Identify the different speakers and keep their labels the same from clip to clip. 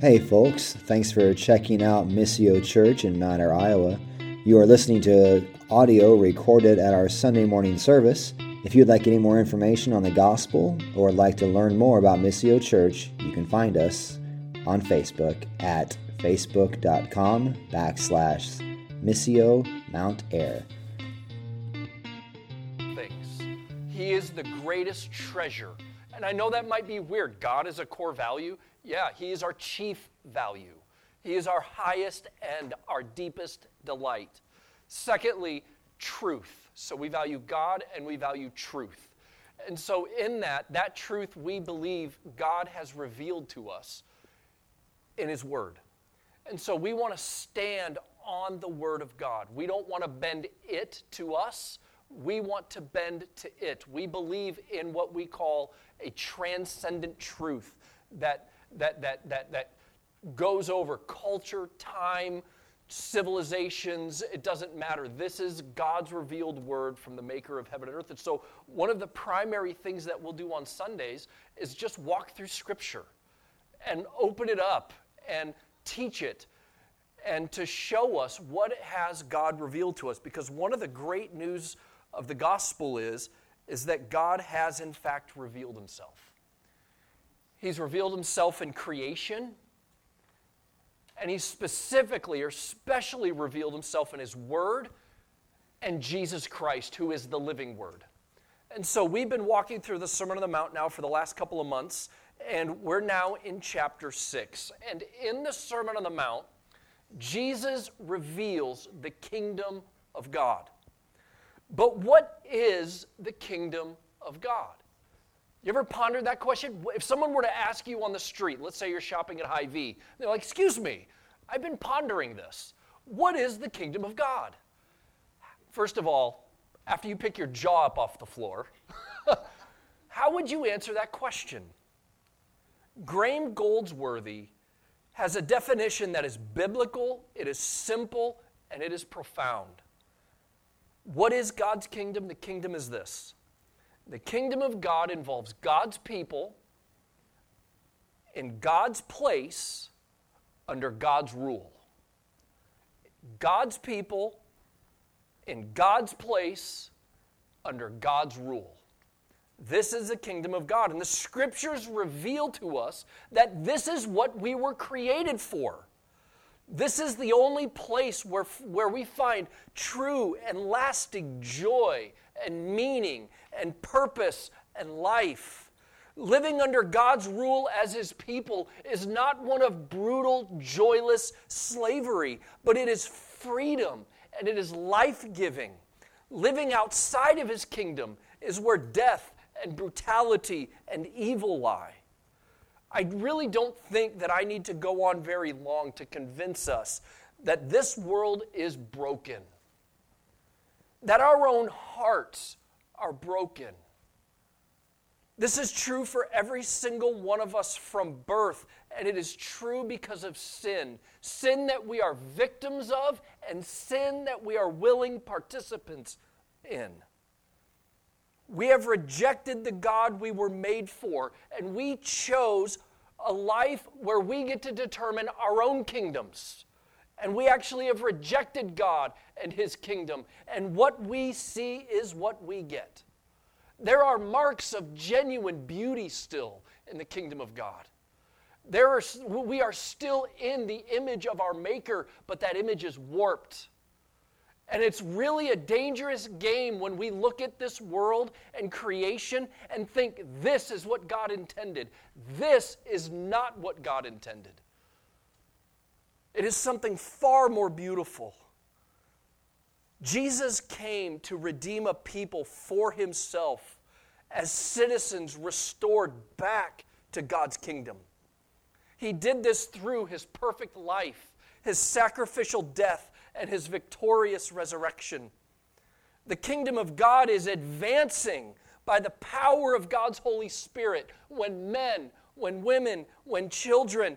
Speaker 1: Hey, folks, thanks for checking out Missio Church in Mount Ayr, Iowa. You are listening to audio recorded at our Sunday morning service. If you'd like any more information on the gospel or like to learn more about Missio Church, you can find us on Facebook at facebook.com backslash Missio Mount Ayr.
Speaker 2: Things. He is the greatest treasure. And I know that might be weird. God is a core value. Yeah, He is our chief value. He is our highest and our deepest delight. Secondly, truth. So we value God and we value truth. And so, in that, that truth we believe God has revealed to us in His Word. And so, we want to stand on the Word of God. We don't want to bend it to us, we want to bend to it. We believe in what we call a transcendent truth that, that, that, that, that goes over culture, time, civilizations, it doesn't matter. This is God's revealed word from the maker of heaven and earth. And so, one of the primary things that we'll do on Sundays is just walk through Scripture and open it up and teach it and to show us what has God revealed to us. Because one of the great news of the gospel is, is that God has in fact revealed himself. He's revealed himself in creation, and he specifically or specially revealed himself in his word and Jesus Christ, who is the living word. And so we've been walking through the Sermon on the Mount now for the last couple of months, and we're now in chapter 6. And in the Sermon on the Mount, Jesus reveals the kingdom of God. But what is the kingdom of God? You ever pondered that question? If someone were to ask you on the street, let's say you're shopping at Hy-Vee, they're like, Excuse me, I've been pondering this. What is the kingdom of God? First of all, after you pick your jaw up off the floor, how would you answer that question? Graham Goldsworthy has a definition that is biblical, it is simple, and it is profound. What is God's kingdom? The kingdom is this the kingdom of God involves God's people in God's place under God's rule. God's people in God's place under God's rule. This is the kingdom of God. And the scriptures reveal to us that this is what we were created for. This is the only place where, where we find true and lasting joy and meaning and purpose and life. Living under God's rule as His people is not one of brutal, joyless slavery, but it is freedom and it is life giving. Living outside of His kingdom is where death and brutality and evil lie. I really don't think that I need to go on very long to convince us that this world is broken, that our own hearts are broken. This is true for every single one of us from birth, and it is true because of sin. Sin that we are victims of, and sin that we are willing participants in. We have rejected the God we were made for, and we chose a life where we get to determine our own kingdoms. And we actually have rejected God and His kingdom, and what we see is what we get. There are marks of genuine beauty still in the kingdom of God. There are, we are still in the image of our Maker, but that image is warped. And it's really a dangerous game when we look at this world and creation and think this is what God intended. This is not what God intended. It is something far more beautiful. Jesus came to redeem a people for himself as citizens restored back to God's kingdom. He did this through his perfect life, his sacrificial death, and his victorious resurrection. The kingdom of God is advancing by the power of God's Holy Spirit when men, when women, when children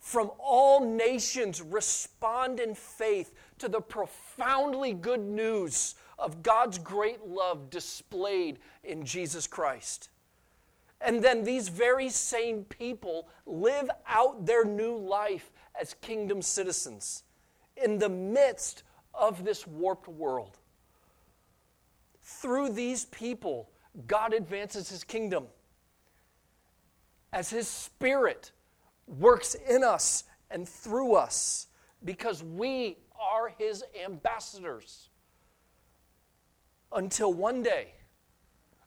Speaker 2: from all nations respond in faith to the profoundly good news of God's great love displayed in Jesus Christ. And then these very same people live out their new life as kingdom citizens in the midst of this warped world. Through these people, God advances his kingdom. As his spirit works in us and through us, because we are his ambassadors. Until one day,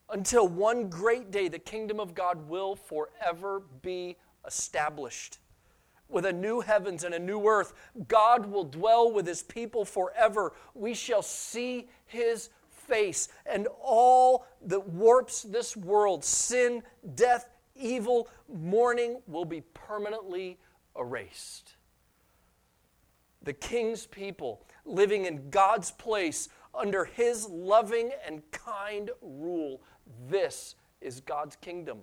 Speaker 2: until one great day, the kingdom of God will forever be established. With a new heavens and a new earth, God will dwell with his people forever. We shall see his face, and all that warps this world sin, death, evil, mourning will be permanently erased. The king's people living in God's place under his loving and kind rule this is God's kingdom.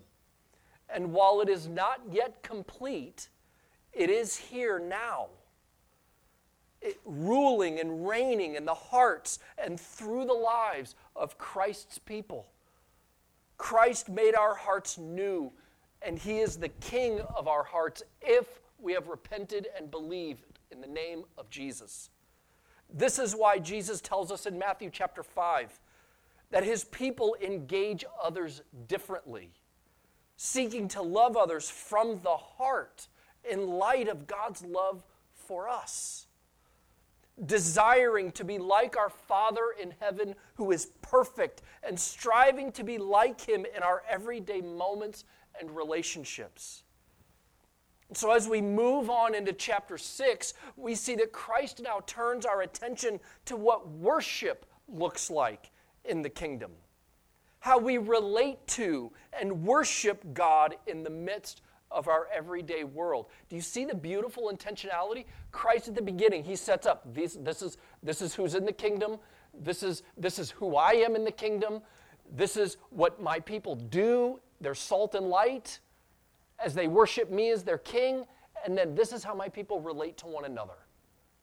Speaker 2: And while it is not yet complete, it is here now. It, ruling and reigning in the hearts and through the lives of Christ's people. Christ made our hearts new, and He is the King of our hearts if we have repented and believed in the name of Jesus. This is why Jesus tells us in Matthew chapter 5 that his people engage others differently, seeking to love others from the heart in light of God's love for us. Desiring to be like our Father in heaven who is perfect and striving to be like him in our everyday moments and relationships. So, as we move on into chapter 6, we see that Christ now turns our attention to what worship looks like in the kingdom, how we relate to and worship God in the midst of our everyday world. Do you see the beautiful intentionality? Christ at the beginning, he sets up this, this, is, this is who's in the kingdom, this is, this is who I am in the kingdom, this is what my people do, they're salt and light as they worship me as their king, and then this is how my people relate to one another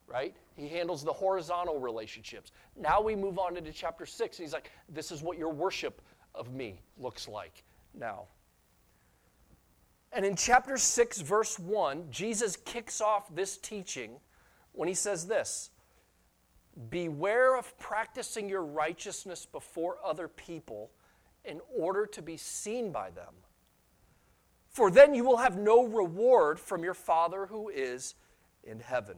Speaker 2: right? He handles the horizontal relationships. Now we move on into chapter 6, and he's like, This is what your worship of me looks like now. And in chapter 6, verse 1, Jesus kicks off this teaching when he says this Beware of practicing your righteousness before other people in order to be seen by them. For then you will have no reward from your Father who is in heaven.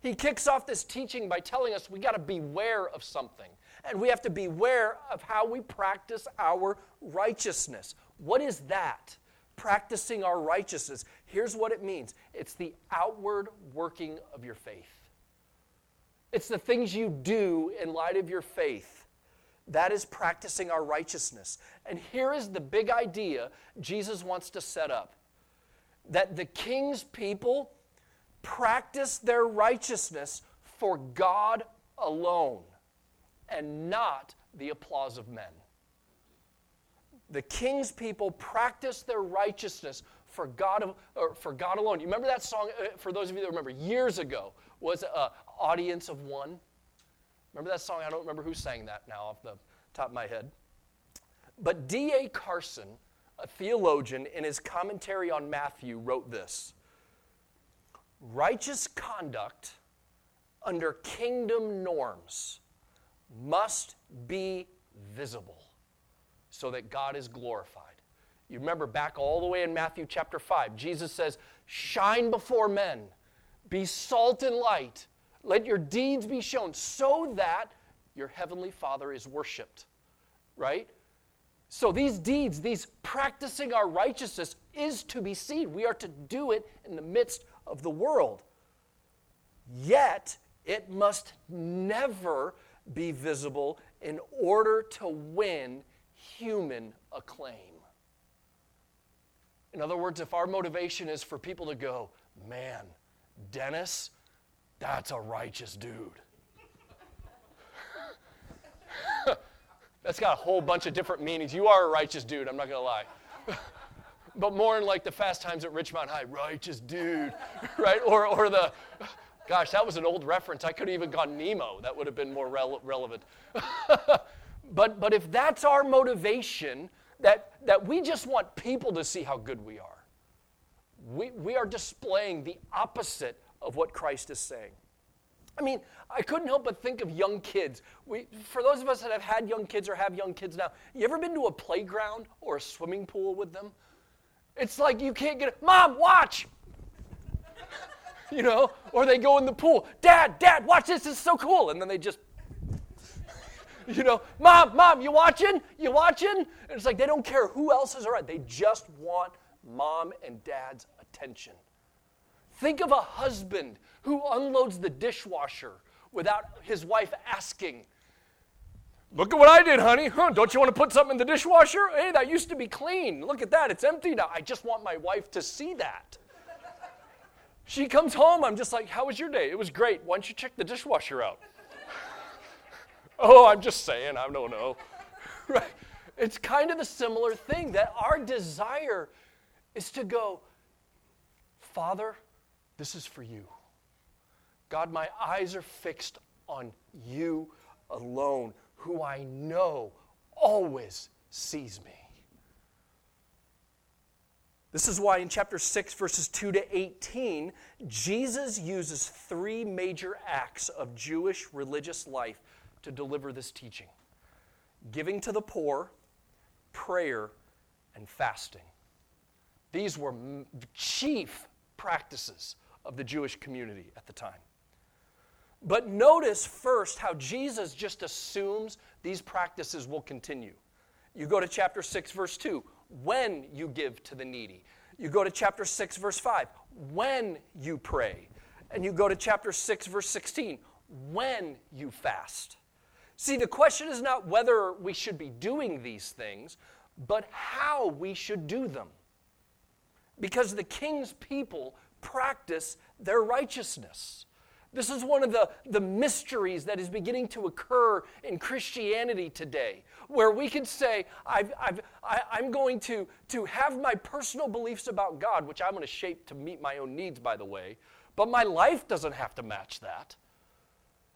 Speaker 2: He kicks off this teaching by telling us we got to beware of something. And we have to beware of how we practice our righteousness. What is that? Practicing our righteousness. Here's what it means it's the outward working of your faith, it's the things you do in light of your faith. That is practicing our righteousness. And here is the big idea Jesus wants to set up that the king's people practice their righteousness for God alone and not the applause of men. The king's people practice their righteousness for God, or for God alone. You remember that song, uh, for those of you that remember, years ago, was uh, Audience of One? Remember that song? I don't remember who sang that now off the top of my head. But D.A. Carson, a theologian, in his commentary on Matthew, wrote this righteous conduct under kingdom norms must be visible so that God is glorified. You remember back all the way in Matthew chapter 5, Jesus says, Shine before men, be salt and light, let your deeds be shown, so that your heavenly Father is worshiped. Right? So these deeds, these practicing our righteousness, is to be seen. We are to do it in the midst of the world. Yet, it must never be visible in order to win human acclaim. In other words, if our motivation is for people to go, man, Dennis, that's a righteous dude. that's got a whole bunch of different meanings. You are a righteous dude, I'm not going to lie. but more in like the Fast Times at Ridgemont High, righteous dude, right? Or, or the, gosh, that was an old reference. I could have even gone Nemo. That would have been more rele- relevant. But, but if that's our motivation, that, that we just want people to see how good we are. We, we are displaying the opposite of what Christ is saying. I mean, I couldn't help but think of young kids. We, for those of us that have had young kids or have young kids now, you ever been to a playground or a swimming pool with them? It's like you can't get it. Mom, watch! you know, or they go in the pool. Dad, Dad, watch this. This is so cool. And then they just, you know, Mom, Mom, you watching? You watching? And it's like they don't care who else is around. They just want mom and dad's attention. Think of a husband who unloads the dishwasher without his wife asking, Look at what I did, honey. Huh, don't you want to put something in the dishwasher? Hey, that used to be clean. Look at that. It's empty now. I just want my wife to see that. She comes home. I'm just like, How was your day? It was great. Why don't you check the dishwasher out? Oh, I'm just saying. I don't know. right? It's kind of a similar thing that our desire is to go, Father, this is for you. God, my eyes are fixed on you alone, who I know always sees me. This is why in chapter 6, verses 2 to 18, Jesus uses three major acts of Jewish religious life to deliver this teaching giving to the poor, prayer, and fasting. These were chief practices of the Jewish community at the time. But notice first how Jesus just assumes these practices will continue. You go to chapter 6, verse 2, when you give to the needy. You go to chapter 6, verse 5, when you pray. And you go to chapter 6, verse 16, when you fast. See, the question is not whether we should be doing these things, but how we should do them. Because the king's people practice their righteousness. This is one of the, the mysteries that is beginning to occur in Christianity today, where we can say, I've, I've, I, I'm going to, to have my personal beliefs about God, which I'm going to shape to meet my own needs, by the way, but my life doesn't have to match that.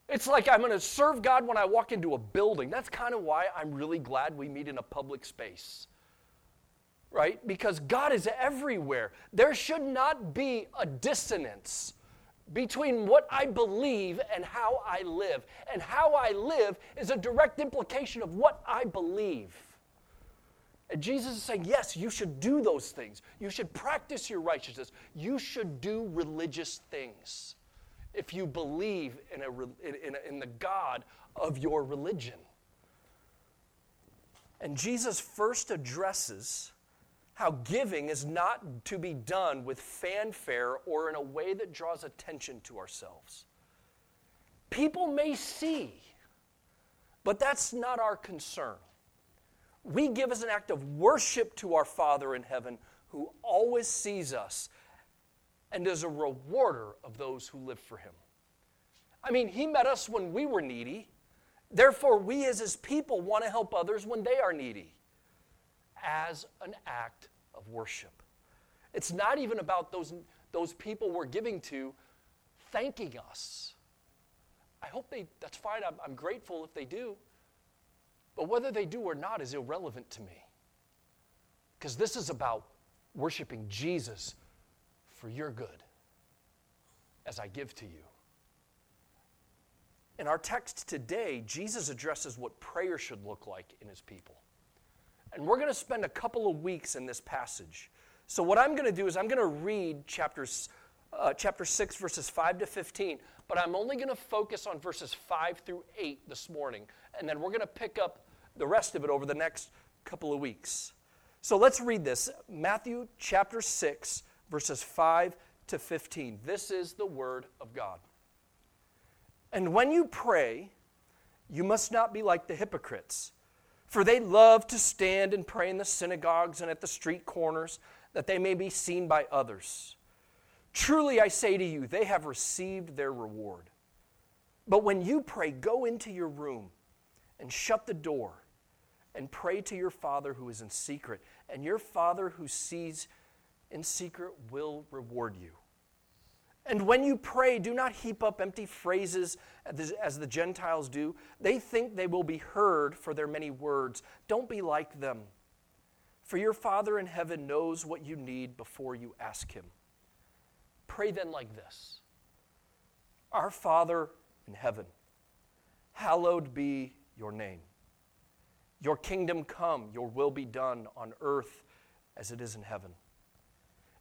Speaker 2: It's like I'm going to serve God when I walk into a building. That's kind of why I'm really glad we meet in a public space right? Because God is everywhere. There should not be a dissonance between what I believe and how I live. And how I live is a direct implication of what I believe. And Jesus is saying, yes, you should do those things. You should practice your righteousness. You should do religious things if you believe in, a, in, in the God of your religion. And Jesus first addresses how giving is not to be done with fanfare or in a way that draws attention to ourselves. People may see, but that's not our concern. We give as an act of worship to our Father in heaven who always sees us and is a rewarder of those who live for him. I mean, he met us when we were needy. Therefore, we as his people want to help others when they are needy as an act of worship. It's not even about those, those people we're giving to thanking us. I hope they, that's fine. I'm, I'm grateful if they do. But whether they do or not is irrelevant to me. Because this is about worshiping Jesus for your good as I give to you. In our text today, Jesus addresses what prayer should look like in his people. And we're going to spend a couple of weeks in this passage. So, what I'm going to do is I'm going to read chapters, uh, chapter 6, verses 5 to 15, but I'm only going to focus on verses 5 through 8 this morning. And then we're going to pick up the rest of it over the next couple of weeks. So, let's read this Matthew chapter 6, verses 5 to 15. This is the Word of God. And when you pray, you must not be like the hypocrites for they love to stand and pray in the synagogues and at the street corners, that they may be seen by others. Truly I say to you, they have received their reward. But when you pray, go into your room and shut the door and pray to your Father who is in secret, and your Father who sees in secret will reward you. And when you pray, do not heap up empty phrases as the Gentiles do. They think they will be heard for their many words. Don't be like them. For your Father in heaven knows what you need before you ask him. Pray then like this Our Father in heaven, hallowed be your name. Your kingdom come, your will be done on earth as it is in heaven.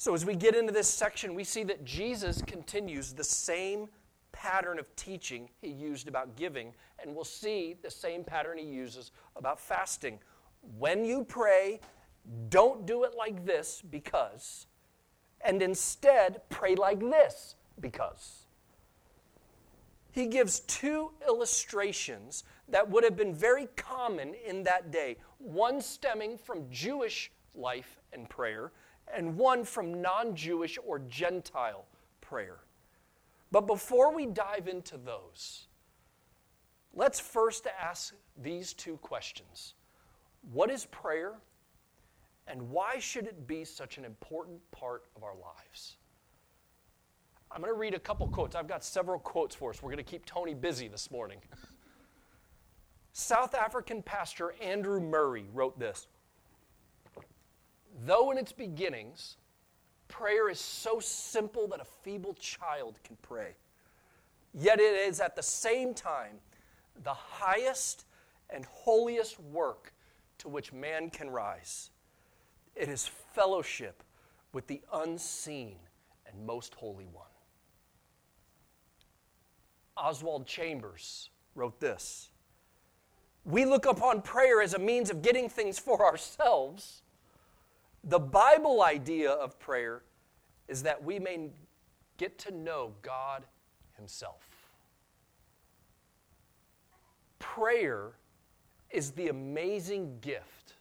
Speaker 2: So, as we get into this section, we see that Jesus continues the same pattern of teaching he used about giving, and we'll see the same pattern he uses about fasting. When you pray, don't do it like this because and instead pray like this because. He gives two illustrations that would have been very common in that day one stemming from Jewish life and prayer, and one from non Jewish or Gentile prayer. But before we dive into those, let's first ask these two questions What is prayer? And why should it be such an important part of our lives? I'm going to read a couple quotes. I've got several quotes for us. We're going to keep Tony busy this morning. South African pastor Andrew Murray wrote this Though in its beginnings, prayer is so simple that a feeble child can pray, yet it is at the same time the highest and holiest work to which man can rise. It is fellowship with the unseen and most holy one. Oswald Chambers wrote this We look upon prayer as a means of getting things for ourselves. The Bible idea of prayer is that we may get to know God Himself. Prayer is the amazing gift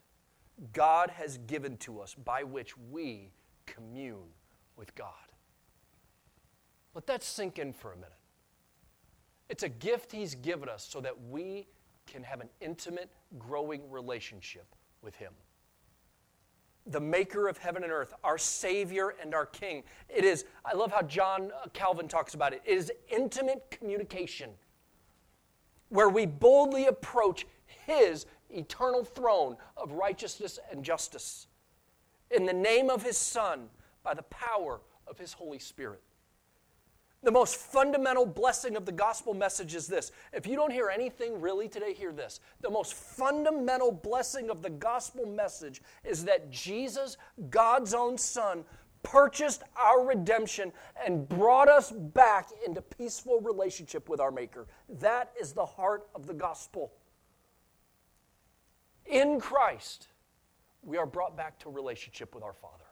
Speaker 2: God has given to us by which we commune with God. Let that sink in for a minute. It's a gift He's given us so that we can have an intimate, growing relationship with Him. The maker of heaven and earth, our Savior and our King. It is, I love how John uh, Calvin talks about it, it is intimate communication where we boldly approach His eternal throne of righteousness and justice. In the name of his Son, by the power of his Holy Spirit. The most fundamental blessing of the gospel message is this. If you don't hear anything really today, hear this. The most fundamental blessing of the gospel message is that Jesus, God's own Son, purchased our redemption and brought us back into peaceful relationship with our Maker. That is the heart of the gospel. In Christ, we are brought back to relationship with our Father.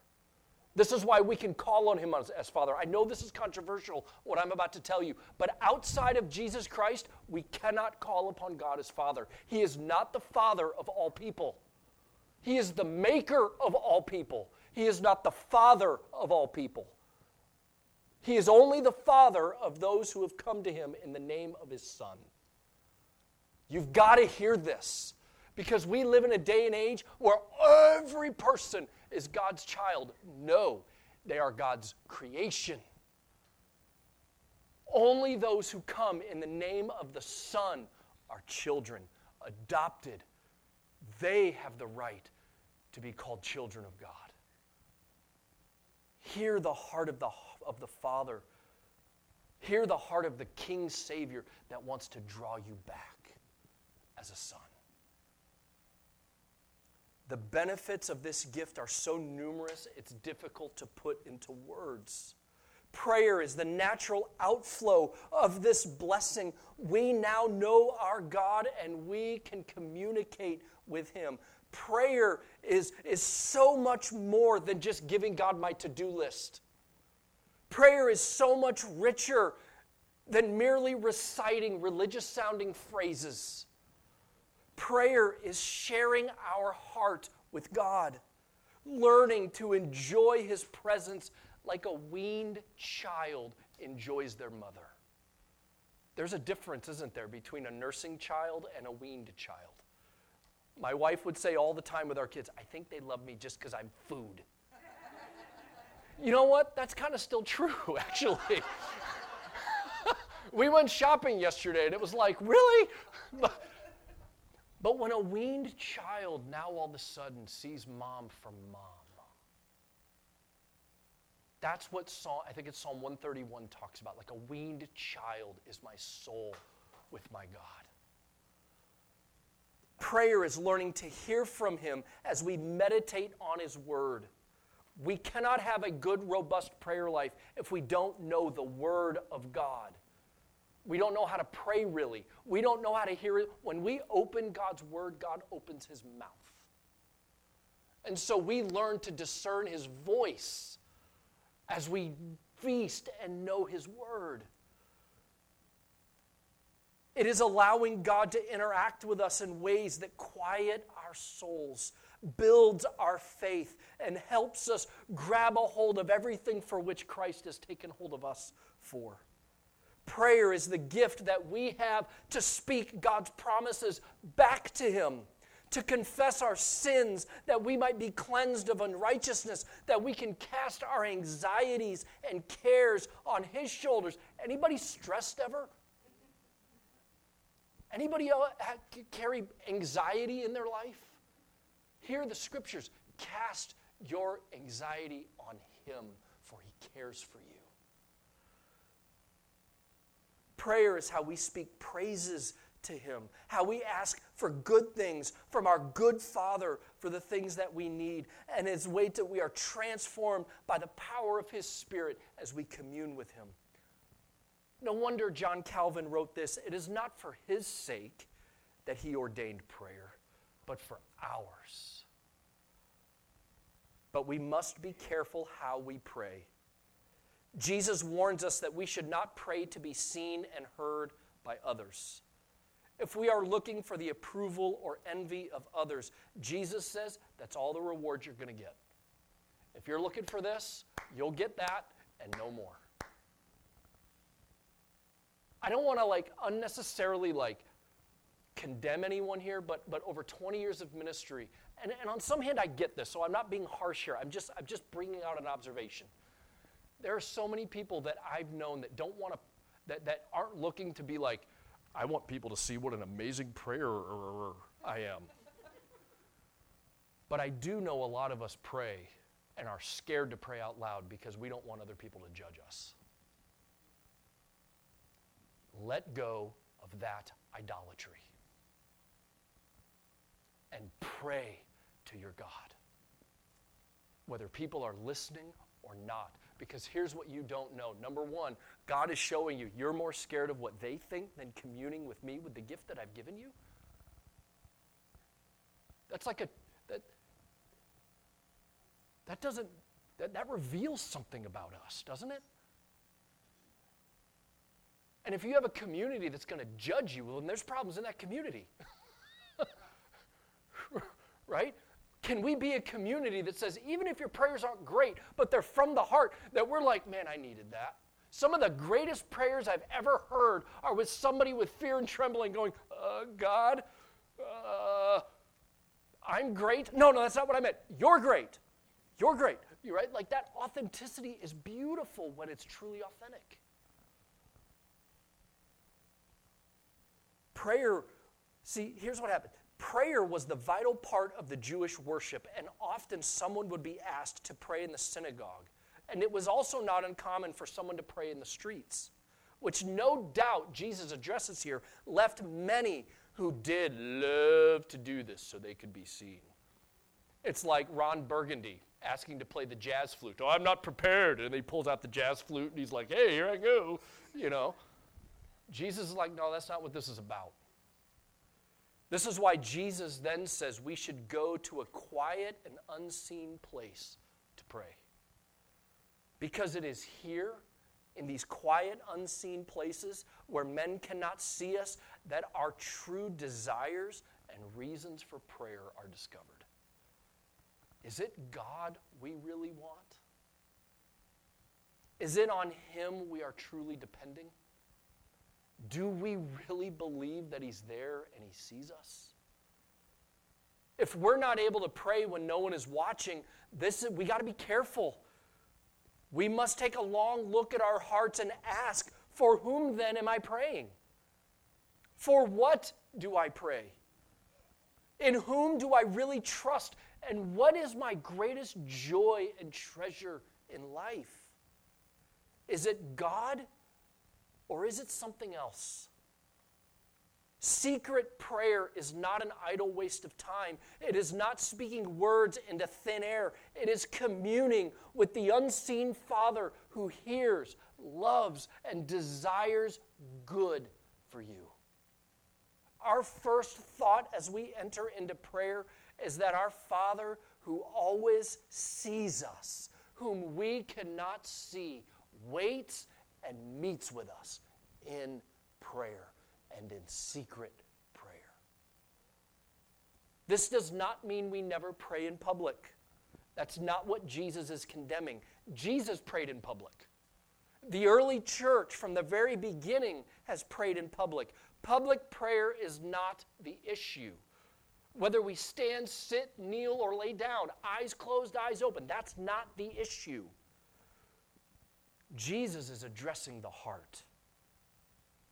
Speaker 2: This is why we can call on Him as, as, Father. I know this is controversial, what I'm about to tell you, but outside of Jesus Christ, we cannot call upon God as Father. He is not the Father of all people, He is the maker of all people. He is not the Father of all people. He is only the Father of those who have come to Him in the name of His Son. You've got to hear this because we live in a day and age where every person is God's child. No, they are God's creation. Only those who come in the name of the Son are children, adopted. They have the right to be called children of God. Hear the heart of the, of the Father. Hear the heart of the King Savior that wants to draw you back as a son. The benefits of this gift are so numerous, it's difficult to put into words. Prayer is the natural outflow of this blessing. We now know our God and we can communicate with Him. Prayer is, is so much more than just giving God my to do list. Prayer is so much richer than merely reciting religious sounding phrases. Prayer is sharing our heart with God, learning to enjoy His presence like a weaned child enjoys their mother. There's a difference, isn't there, between a nursing child and a weaned child? My wife would say all the time with our kids, I think they love me just because I'm food. you know what? That's kind of still true, actually. we went shopping yesterday and it was like, really? but when a weaned child now all of a sudden sees mom from mom, that's what Psalm, I think it's Psalm 131 talks about. Like a weaned child is my soul with my God. Prayer is learning to hear from Him as we meditate on His Word. We cannot have a good, robust prayer life if we don't know the Word of God. We don't know how to pray really. We don't know how to hear it. When we open God's Word, God opens His mouth. And so we learn to discern His voice as we feast and know His Word. It is allowing God to interact with us in ways that quiet our souls, builds our faith, and helps us grab a hold of everything for which Christ has taken hold of us for. Prayer is the gift that we have to speak God's promises back to Him to confess our sins that we might be cleansed of unrighteousness, that we can cast our anxieties and cares on his shoulders. Anybody stressed ever? Anybody uh, carry anxiety in their life? Hear the scriptures. Cast your anxiety on him, for he cares for you. Prayer is how we speak praises to Him, how we ask for good things from our good Father for the things that we need, and His way that we are transformed by the power of His Spirit as we commune with Him. No wonder John Calvin wrote this it is not for His sake that He ordained prayer, but for ours. But we must be careful how we pray. Jesus warns us that we should not pray to be seen and heard by others. If we are looking for the approval or envy of others, Jesus says that's all the reward you're going to get. If you're looking for this, you'll get that and no more. I don't want to like unnecessarily like condemn anyone here, but but over 20 years of ministry, and, and on some hand I get this, so I'm not being harsh here. I'm just I'm just bringing out an observation. There are so many people that I've known that don't want to that, that aren't looking to be like I want people to see what an amazing prayer I am. But I do know a lot of us pray and are scared to pray out loud because we don't want other people to judge us. Let go of that idolatry and pray to your God, whether people are listening or not. Because here's what you don't know. Number one, God is showing you you're more scared of what they think than communing with me with the gift that I've given you. That's like a, that, that doesn't, that, that reveals something about us, doesn't it? And if you have a community that's going to judge you, well, then there's problems in that community. right? Can we be a community that says, even if your prayers aren't great, but they're from the heart, that we're like, man, I needed that? Some of the greatest prayers I've ever heard are with somebody with fear and trembling going, uh, God, uh, I'm great. No, no, that's not what I meant. You're great. You're great. You're right? Like that authenticity is beautiful when it's truly authentic. Prayer, see, here's what happened prayer was the vital part of the Jewish worship, and often someone would be asked to pray in the synagogue. And it was also not uncommon for someone to pray in the streets, which no doubt Jesus addresses here, left many who did love to do this so they could be seen. It's like Ron Burgundy asking to play the jazz flute. Oh, I'm not prepared. And he pulls out the jazz flute and he's like, hey, here I go. You know? Jesus is like, no, that's not what this is about. This is why Jesus then says we should go to a quiet and unseen place to pray. Because it is here, in these quiet, unseen places where men cannot see us, that our true desires and reasons for prayer are discovered. Is it God we really want? Is it on Him we are truly depending? Do we really believe that He's there and He sees us? If we're not able to pray when no one is watching, this is, we got to be careful. We must take a long look at our hearts and ask, for whom then am I praying? For what do I pray? In whom do I really trust? And what is my greatest joy and treasure in life? Is it God or is it something else? Secret prayer is not an idle waste of time. It is not speaking words into thin air. It is communing with the unseen Father who hears, loves, and desires good for you. Our first thought as we enter into prayer is that our Father, who always sees us, whom we cannot see, waits and meets with us in prayer and in secret prayer. This does not mean we never pray in public. That's not what Jesus is condemning. Jesus prayed in public. The early church, from the very beginning, has prayed in public. Public prayer is not the issue. Whether we stand, sit, kneel, or lay down, eyes closed, eyes open, that's not the issue. Jesus is addressing the heart.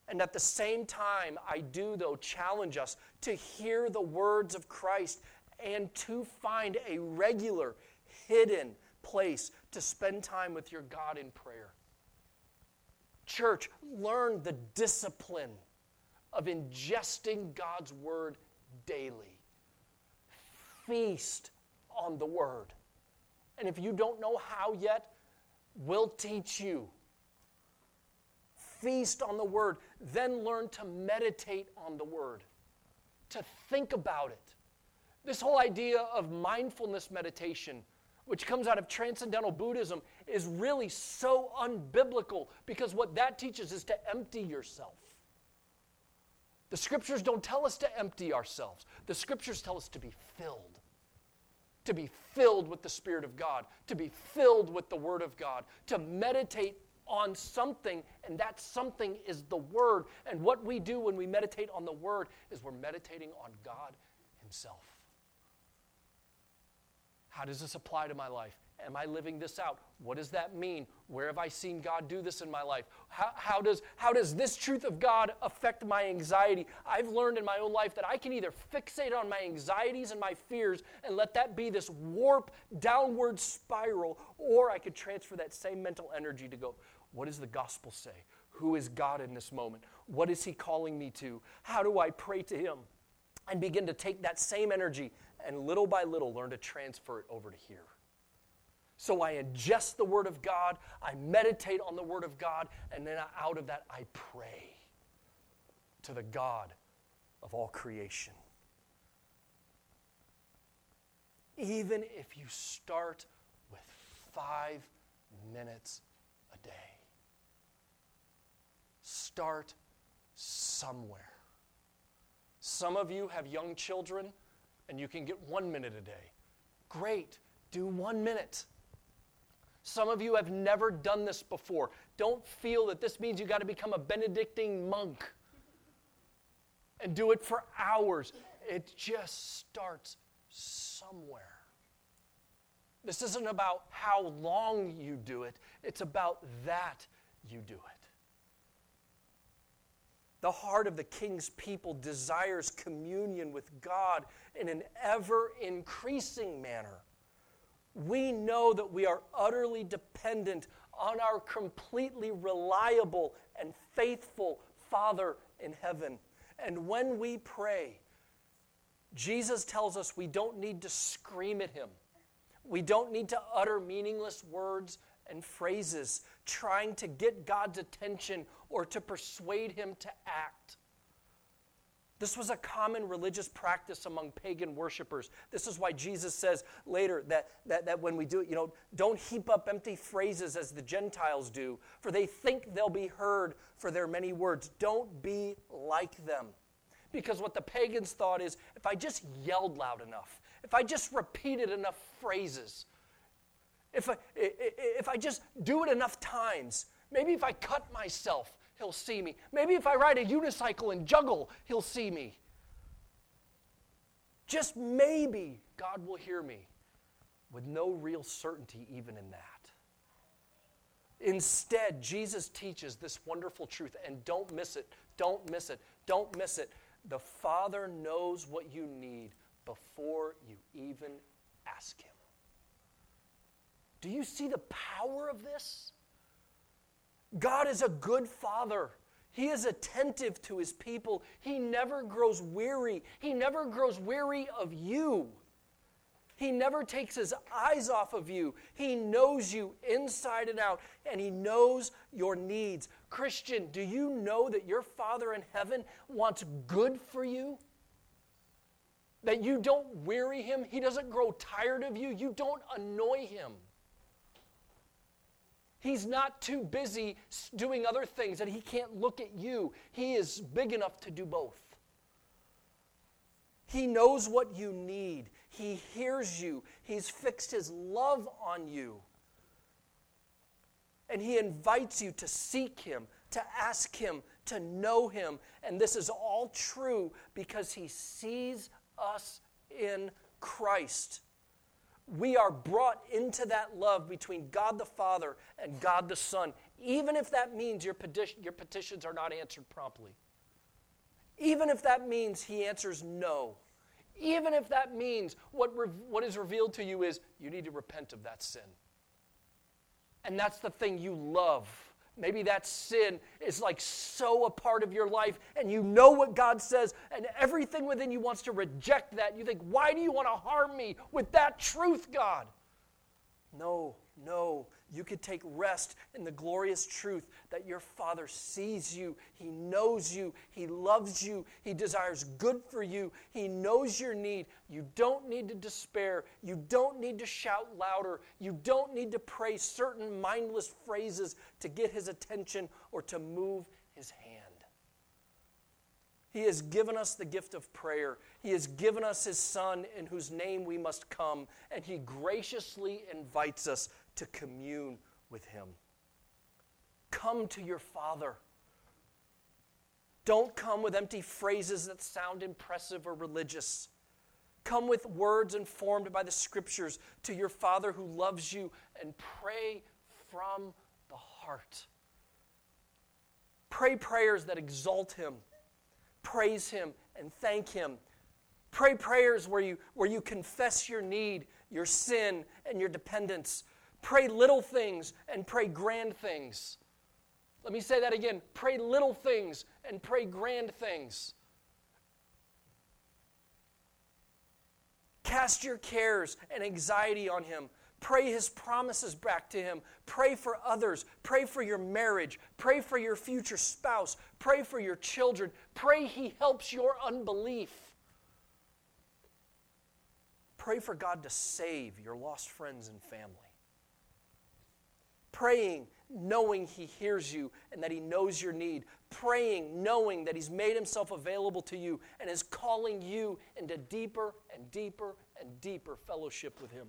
Speaker 2: And at the same time, I do, though, challenge us to hear the words of Christ and to find a regular, hidden place to spend time with your God in prayer. Church, learn the discipline of ingesting God's word daily. Feast on the word. And if you don't know how yet, we'll teach you feast on the Word, then learn to meditate on the Word, to think about it. This whole idea of mindfulness meditation, which comes out of transcendental Buddhism, is really so unbiblical because what that teaches is to empty yourself. The scriptures don't tell us to empty ourselves, the scriptures tell us to be filled. To be filled with the Spirit of God, to be filled with the Word of God, to meditate on something, and that something is the Word. And what we do when we meditate on the Word is we're meditating on God Himself. How does this apply to my life? Am I living this out? What does that mean? Where have I seen God do this in my life? How, how, does, how does this truth of God affect my anxiety? I've learned in my own life that I can either fixate on my anxieties and my fears and let that be this warp downward spiral, or I could transfer that same mental energy to go, what does the gospel say? Who is God in this moment? What is He calling me to? How do I pray to Him? And begin to take that same energy and little by little learn to transfer it over to here. So I ingest the Word of God, I meditate on the Word of God, and then out of that I pray to the God of all creation. Even if you start with five minutes a day, start somewhere. Some of you have young children and you can get one minute a day. Great, do one minute. Some of you have never done this before. Don't feel that this means you got to become a Benedictine monk and do it for hours. It just starts somewhere. This isn't about how long you do it, it's about that you do it. The heart of the king's people desires communion with God in an ever increasing manner we know that we are utterly dependent on our completely reliable and faithful Father in heaven. And when we pray, Jesus tells us we don't need to scream at Him. We don't need to utter meaningless words and phrases trying to get God's attention or to persuade Him to act. This was a common religious practice among pagan worshippers. This is why Jesus says later that, that, that when we do it, you know, don't heap up empty phrases as the Gentiles do, for they think they'll be heard for their many words. Don't be like them. Because what the pagans thought is if I just yelled loud enough, if I just repeated enough phrases, If I, if I just do it enough times, maybe if I cut myself, he'll see me. Maybe if I ride a unicycle and juggle, he'll see me. Just maybe God will hear me with no real certainty even in that. Instead, Jesus teaches this wonderful truth, and don't miss it. Don't miss it. Don't miss it. The Father knows what you need before you even ask Him. Do you see the power of this? God is a good Father. He is attentive to His people. He never grows weary. He never grows weary of you. He never takes his eyes off of you. He knows you inside and out, and he knows your needs. Christian, do you know that your Father in heaven wants good for you? That you don't weary him, he doesn't grow tired of you, you don't annoy him. He's not too busy doing other things that he can't look at you. He is big enough to do both. He knows what you need. He hears you. He's fixed His love on you. And He invites you to seek Him, to ask Him, to know Him. And this is all true because He sees us in Christ. We are brought into that love between God the Father and God the Son, even if that means your, petition, your petitions are not answered promptly. Even if that means He answers no. Even if that means what, re- what is revealed to you is you need to repent of that sin. And that's the thing you love. Maybe that sin is like so a part of your life, and you know what God says, and everything within you wants to reject that. You think, why do you want to harm me with that truth, God? No, no. You could take rest in the glorious truth that your Father sees you, He knows you, He loves you, He desires good for you, He knows your need. You don't need to despair, you don't need to shout louder, you don't need to pray certain mindless phrases to get His attention or to move His hand. He has given us the gift of prayer. He has given us His Son, in whose name we must come, and He graciously invites us to commune with Him. Come to your Father. Don't come with empty phrases that sound impressive or religious. Come with words informed by the Scriptures to your Father who loves you and pray from the heart. Pray prayers that exalt Him, praise Him, and thank Him. Pray prayers where you, where you confess your need, your sin, and your dependence. Pray little things and pray grand things. Let me say that again. Pray little things and pray grand things. Cast your cares and anxiety on Him. Pray His promises back to Him. Pray for others. Pray for your marriage. Pray for your future spouse. Pray for your children. Pray He helps your unbelief. Pray for God to save your lost friends and family praying knowing He hears you and that He knows your need, praying knowing that He's made Himself available to you and is calling you into deeper and deeper and deeper fellowship with Him.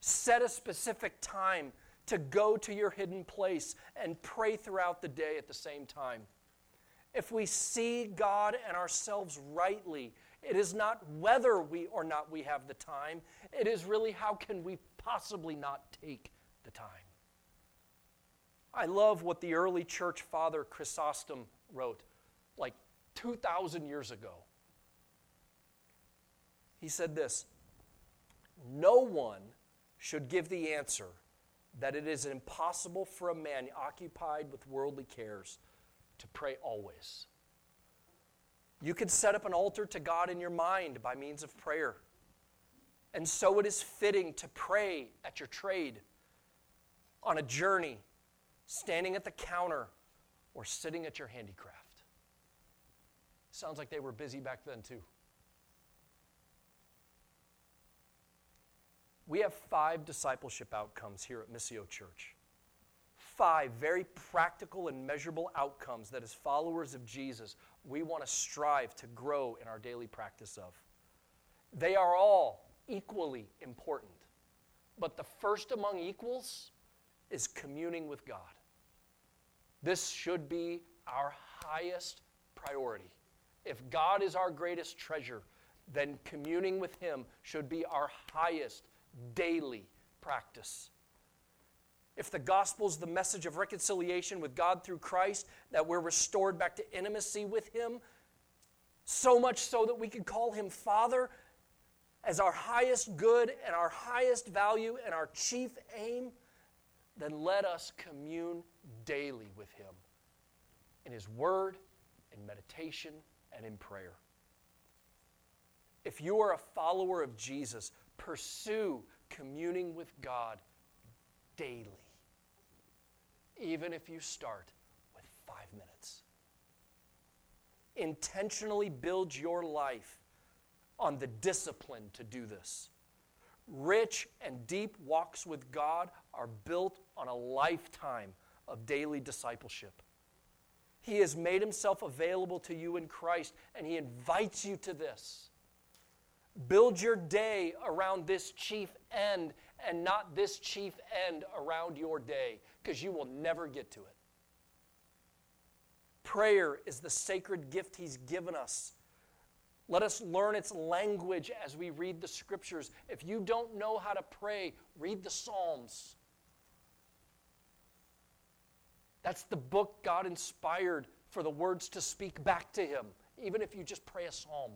Speaker 2: Set a specific time to go to your hidden place and pray throughout the day at the same time. If we see God and ourselves rightly, it is not whether we or not we have the time, it is really how can we possibly not take the time. I love what the early church father Chrysostom wrote like 2,000 years ago. He said this No one should give the answer that it is impossible for a man occupied with worldly cares to pray always. You can set up an altar to God in your mind by means of prayer. And so it is fitting to pray at your trade on a journey, standing at the counter, or sitting at your handicraft. Sounds like they were busy back then, too. We have five discipleship outcomes here at Missio Church. Five very practical and measurable outcomes that, as followers of Jesus, we want to strive to grow in our daily practice of. They are all equally important. But the first among equals is communing with God. This should be our highest priority. If God is our greatest treasure, then communing with Him should be our highest daily practice. If the gospel is the message of reconciliation with God through Christ, that we're restored back to intimacy with Him, so much so that we can call Him Father as our highest good and our highest value and our chief aim, then let us commune daily with Him in His Word, in meditation, and in prayer. If you are a follower of Jesus, pursue communing with God daily, even if you start with five minutes. Intentionally build your life on the discipline to do this. Rich and deep walks with God are built on a lifetime of daily discipleship. He has made himself available to you in Christ, and he invites you to this. Build your day around this chief end and not this chief end around your day, because you will never get to it. Prayer is the sacred gift he's given us let us learn its language as we read the scriptures. If you don't know how to pray, read the Psalms. That's the book God inspired for the words to speak back to Him, even if you just pray a psalm.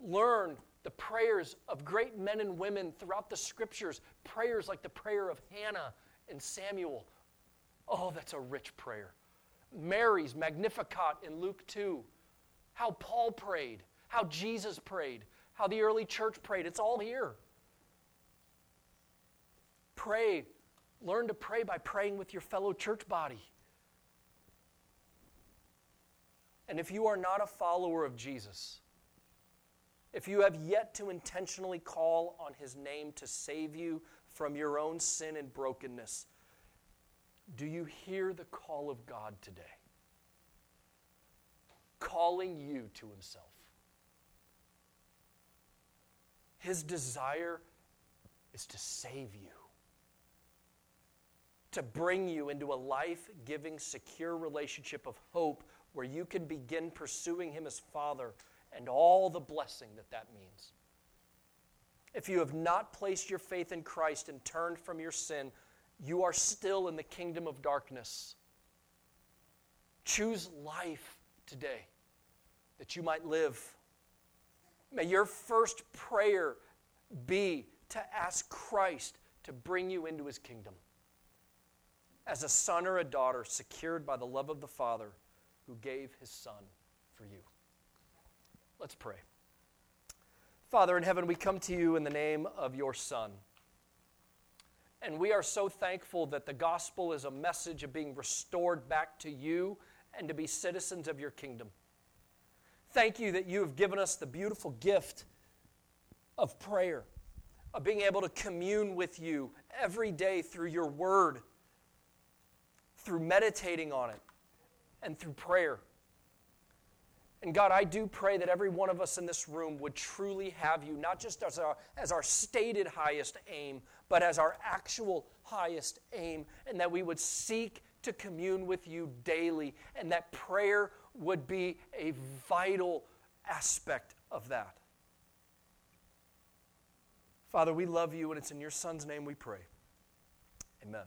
Speaker 2: Learn the prayers of great men and women throughout the scriptures, prayers like the prayer of Hannah and Samuel. Oh, that's a rich prayer. Mary's Magnificat in Luke 2 how Paul prayed, how Jesus prayed, how the early church prayed. It's all here. Pray. Learn to pray by praying with your fellow church body. And if you are not a follower of Jesus, if you have yet to intentionally call on his name to save you from your own sin and brokenness, do you hear the call of God today? Calling you to Himself. His desire is to save you, to bring you into a life giving, secure relationship of hope where you can begin pursuing Him as Father and all the blessing that that means. If you have not placed your faith in Christ and turned from your sin, you are still in the kingdom of darkness. Choose life today that you might live. May your first prayer be to ask Christ to bring you into his kingdom as a son or a daughter secured by the love of the Father who gave his son for you. Let's pray. Father in heaven, we come to you in the name of your Son. And we are so thankful that the gospel is a message of being restored back to you and to be citizens of your kingdom. Thank you that you have given us the beautiful gift of prayer, of being able to commune with you every day through your word, through meditating on it, and through prayer. And God, I do pray that every one of us in this room would truly have you, not just as our, as our stated highest aim, but as our actual highest aim, and that we would seek to commune with you daily, and that prayer would be a vital aspect of that. Father, we love you, and it's in your Son's name we pray. Amen.